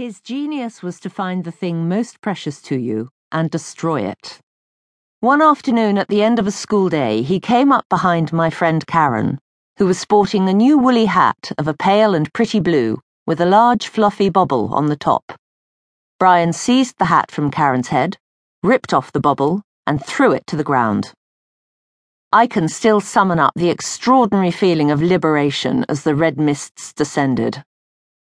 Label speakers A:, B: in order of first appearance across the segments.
A: His genius was to find the thing most precious to you and destroy it. One afternoon at the end of a school day, he came up behind my friend Karen, who was sporting a new woolly hat of a pale and pretty blue with a large fluffy bobble on the top. Brian seized the hat from Karen's head, ripped off the bobble, and threw it to the ground. I can still summon up the extraordinary feeling of liberation as the red mists descended.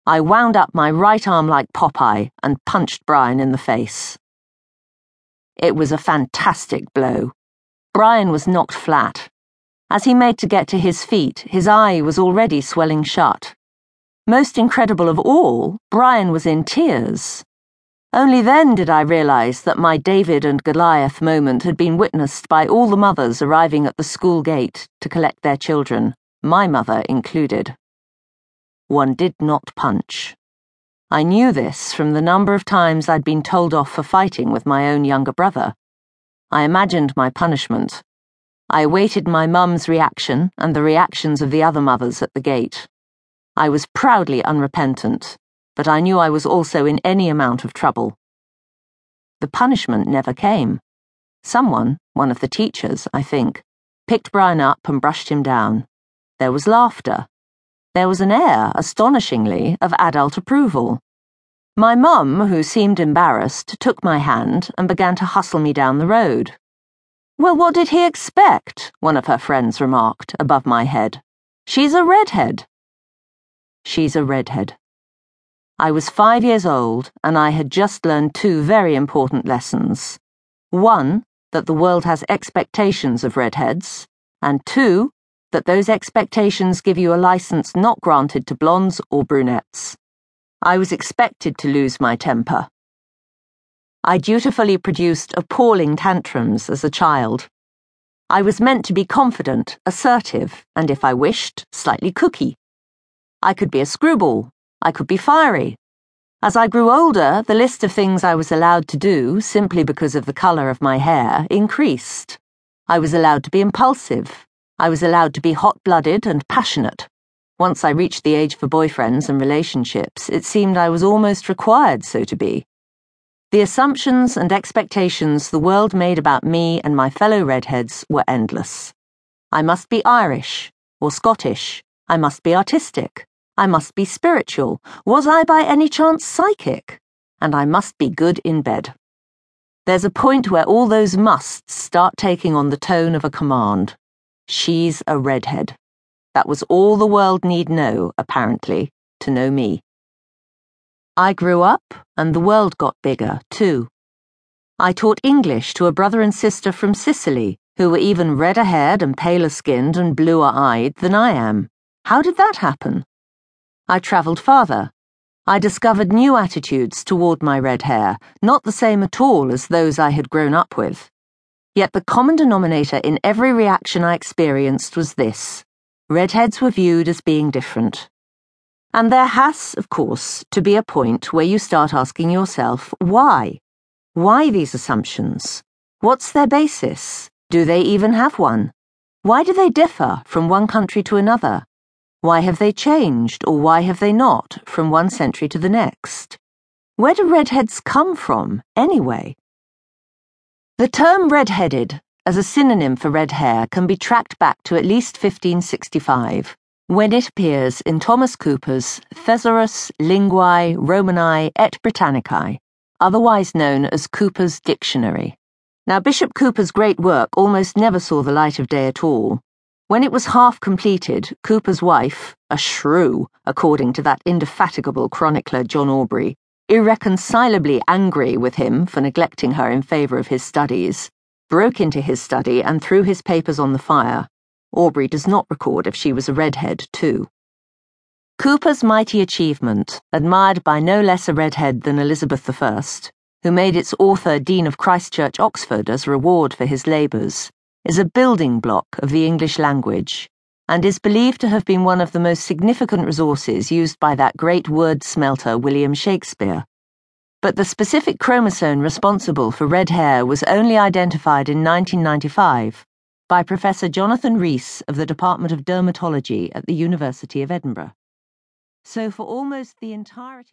A: I wound up my right arm like Popeye and punched Brian in the face. It was a fantastic blow. Brian was knocked flat. As he made to get to his feet, his eye was already swelling shut. Most incredible of all, Brian was in tears. Only then did I realize that my David and Goliath moment had been witnessed by all the mothers arriving at the school gate to collect their children, my mother included one did not punch. I knew this from the number of times I'd been told off for fighting with my own younger brother. I imagined my punishment. I awaited my mum's reaction and the reactions of the other mothers at the gate. I was proudly unrepentant, but I knew I was also in any amount of trouble. The punishment never came. Someone, one of the teachers, I think, picked Brian up and brushed him down. There was laughter there was an air, astonishingly, of adult approval. My mum, who seemed embarrassed, took my hand and began to hustle me down the road. Well, what did he expect? One of her friends remarked, above my head. She's a redhead. She's a redhead. I was five years old, and I had just learned two very important lessons. One, that the world has expectations of redheads, and two, that those expectations give you a license not granted to blondes or brunettes. I was expected to lose my temper. I dutifully produced appalling tantrums as a child. I was meant to be confident, assertive, and if I wished, slightly cooky. I could be a screwball. I could be fiery. As I grew older, the list of things I was allowed to do, simply because of the colour of my hair, increased. I was allowed to be impulsive, I was allowed to be hot blooded and passionate. Once I reached the age for boyfriends and relationships, it seemed I was almost required so to be. The assumptions and expectations the world made about me and my fellow redheads were endless. I must be Irish or Scottish. I must be artistic. I must be spiritual. Was I by any chance psychic? And I must be good in bed. There's a point where all those musts start taking on the tone of a command. She's a redhead. That was all the world need know, apparently, to know me. I grew up, and the world got bigger, too. I taught English to a brother and sister from Sicily who were even redder haired and paler skinned and bluer eyed than I am. How did that happen? I travelled farther. I discovered new attitudes toward my red hair, not the same at all as those I had grown up with. Yet the common denominator in every reaction I experienced was this redheads were viewed as being different. And there has, of course, to be a point where you start asking yourself, why? Why these assumptions? What's their basis? Do they even have one? Why do they differ from one country to another? Why have they changed, or why have they not, from one century to the next? Where do redheads come from, anyway? The term red-headed, as a synonym for red hair, can be tracked back to at least 1565, when it appears in Thomas Cooper's Thesaurus Linguae Romanae et Britannicae, otherwise known as Cooper's Dictionary. Now, Bishop Cooper's great work almost never saw the light of day at all. When it was half completed, Cooper's wife, a shrew, according to that indefatigable chronicler John Aubrey, irreconcilably angry with him for neglecting her in favour of his studies, broke into his study and threw his papers on the fire. Aubrey does not record if she was a redhead, too. Cooper's mighty achievement, admired by no less a redhead than Elizabeth I, who made its author Dean of Christchurch, Oxford, as reward for his labours, is a building block of the English language and is believed to have been one of the most significant resources used by that great word smelter William Shakespeare. But the specific chromosome responsible for red hair was only identified in 1995 by Professor Jonathan Rees of the Department of Dermatology at the University of Edinburgh. So, for almost the entirety